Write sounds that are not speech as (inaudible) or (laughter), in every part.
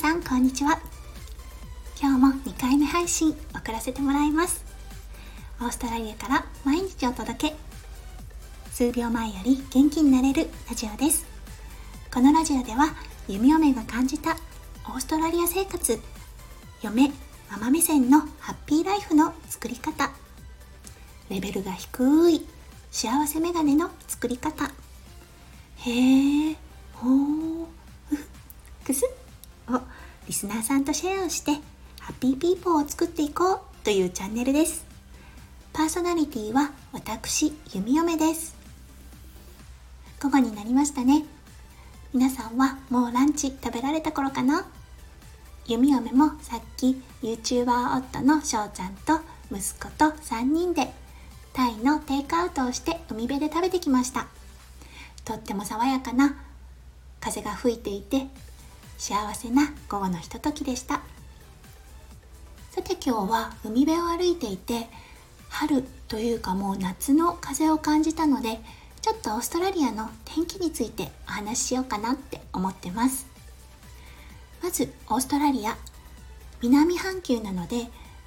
さんこんにちは。今日も2回目配信送らせてもらいます。オーストラリアから毎日お届け。数秒前より元気になれるラジオです。このラジオでは弓嫁が感じたオーストラリア生活嫁ママ目線のハッピーライフの作り方レベルが低い幸せメガネの作り方。へえほーくすをリスナーさんとシェアをしてハッピーピーポーを作っていこうというチャンネルです。パーソナリティは私弓嫁です。午後になりましたね。皆さんはもうランチ食べられた頃かな？弓嫁もさっき YouTuber 夫の翔ちゃんと息子と3人でタイのテイクアウトをして海辺で食べてきました。とっても爽やかな風が吹いていて幸せな午後のひとときでした。さて今日は海辺を歩いていて春というかもう夏の風を感じたのでちょっとオーストラリアの天気についてお話ししようかなって思ってます。まずオーストラリア南半球なので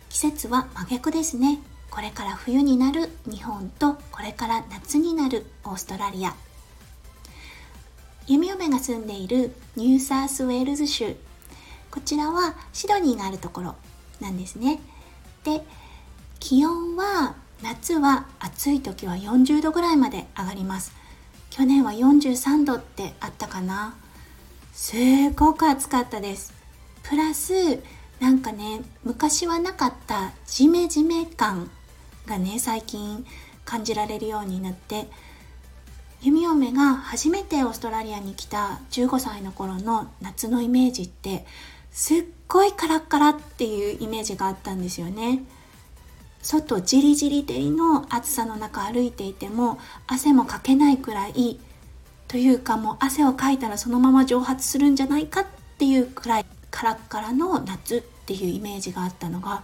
季節は真逆ですね。これから冬になる日本とこれから夏になるオーストラリア。弓嫁が住んでいるニューサースウェールズ州。こちらはシドニーがあるところなんですね。で気温は夏は暑い時は40度ぐらいまで上がります。去年は43度ってあったかな。すごく暑かったです。プラスなんかね昔はなかったジメジメ感がね最近感じられるようになって弓嫁が初めてオーストラリアに来た15歳の頃の夏のイメージってすっごいカラッカラっていうイメージがあったんですよね。外じりじり照りの暑さの中歩いていても汗もかけないくらいというかもう汗をかいたらそのまま蒸発するんじゃないかっていうくらいカラッカラの夏っていうイメージがあったのが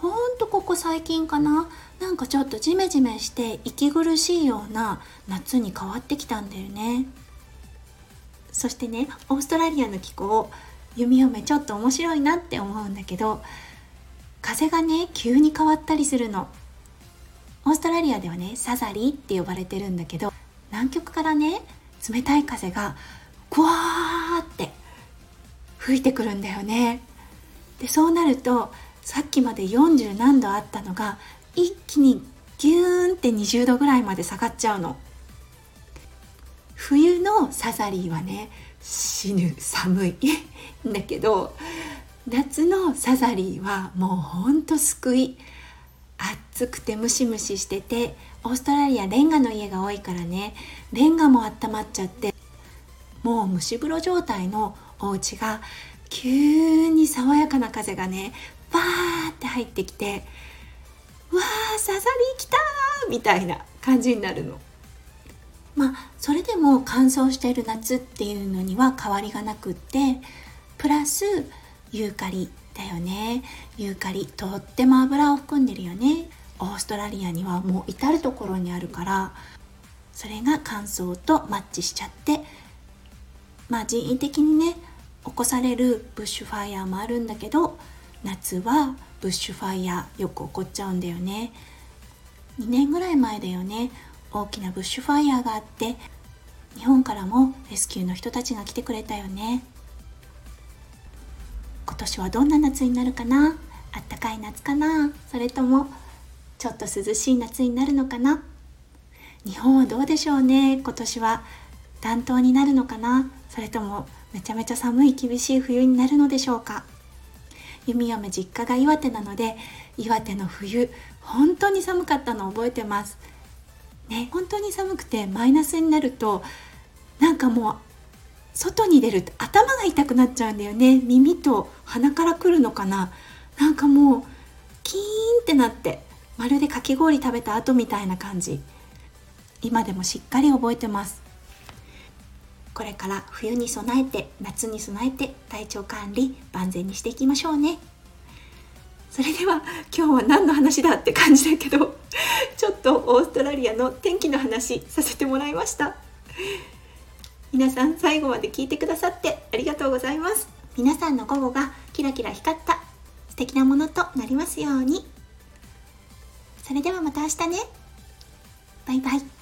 ほんとここ最近かな？なんかちょっとジメジメして息苦しいような夏に変わってきたんだよね。そしてねオーストラリアの気候弓嫁ちょっと面白いなって思うんだけど風がね急に変わったりするの。オーストラリアではねサザリって呼ばれてるんだけど南極からね冷たい風がグワーって吹いてくるんだよね。でそうなるとさっきまで40何度あったのが一気にギューンって20度ぐらいまで下がっちゃうの。冬のサザリーはね死ぬ寒い。(laughs) だけど夏のサザリーはもうほんと救い。暑くてムシムシしててオーストラリアレンガの家が多いからねレンガも温まっちゃってもう蒸し風呂状態のお家が急に爽やかな風がねバーって入ってきて「わーサザリー来た!」みたいな感じになるの。まあそれでも乾燥している夏っていうのには変わりがなくってプラスユーカリだよねユーカリとっても油を含んでるよねオーストラリアにはもう至る所にあるからそれが乾燥とマッチしちゃってまあ人為的にね起こされるブッシュファイヤーもあるんだけど夏はブッシュファイヤーよく起こっちゃうんだよね。2年ぐらい前だよね。大きなブッシュファイヤーがあって日本からもレスキューの人たちが来てくれたよね。今年はどんな夏になるかな？あったかい夏かな？それともちょっと涼しい夏になるのかな？日本はどうでしょうね？今年は暖冬になるのかな？それともめちゃめちゃ寒い厳しい冬になるのでしょうか？弓嫁実家が岩手なので岩手の冬本当に寒かったのを覚えてます。ね本当に寒くてマイナスになるとなんかもう外に出ると頭が痛くなっちゃうんだよね。耳と鼻からくるのかな。なんかもうキーンってなってまるでかき氷食べた後みたいな感じ。今でもしっかり覚えてます。これから冬に備えて夏に備えて体調管理万全にしていきましょうね。それでは今日は何の話だって感じだけど (laughs) ちょっとオーストラリアの天気の話させてもらいました。皆さん最後まで聞いてくださってありがとうございます。皆さんの午後がキラキラ光った素敵なものとなりますように。それではまた明日ね。バイバイ。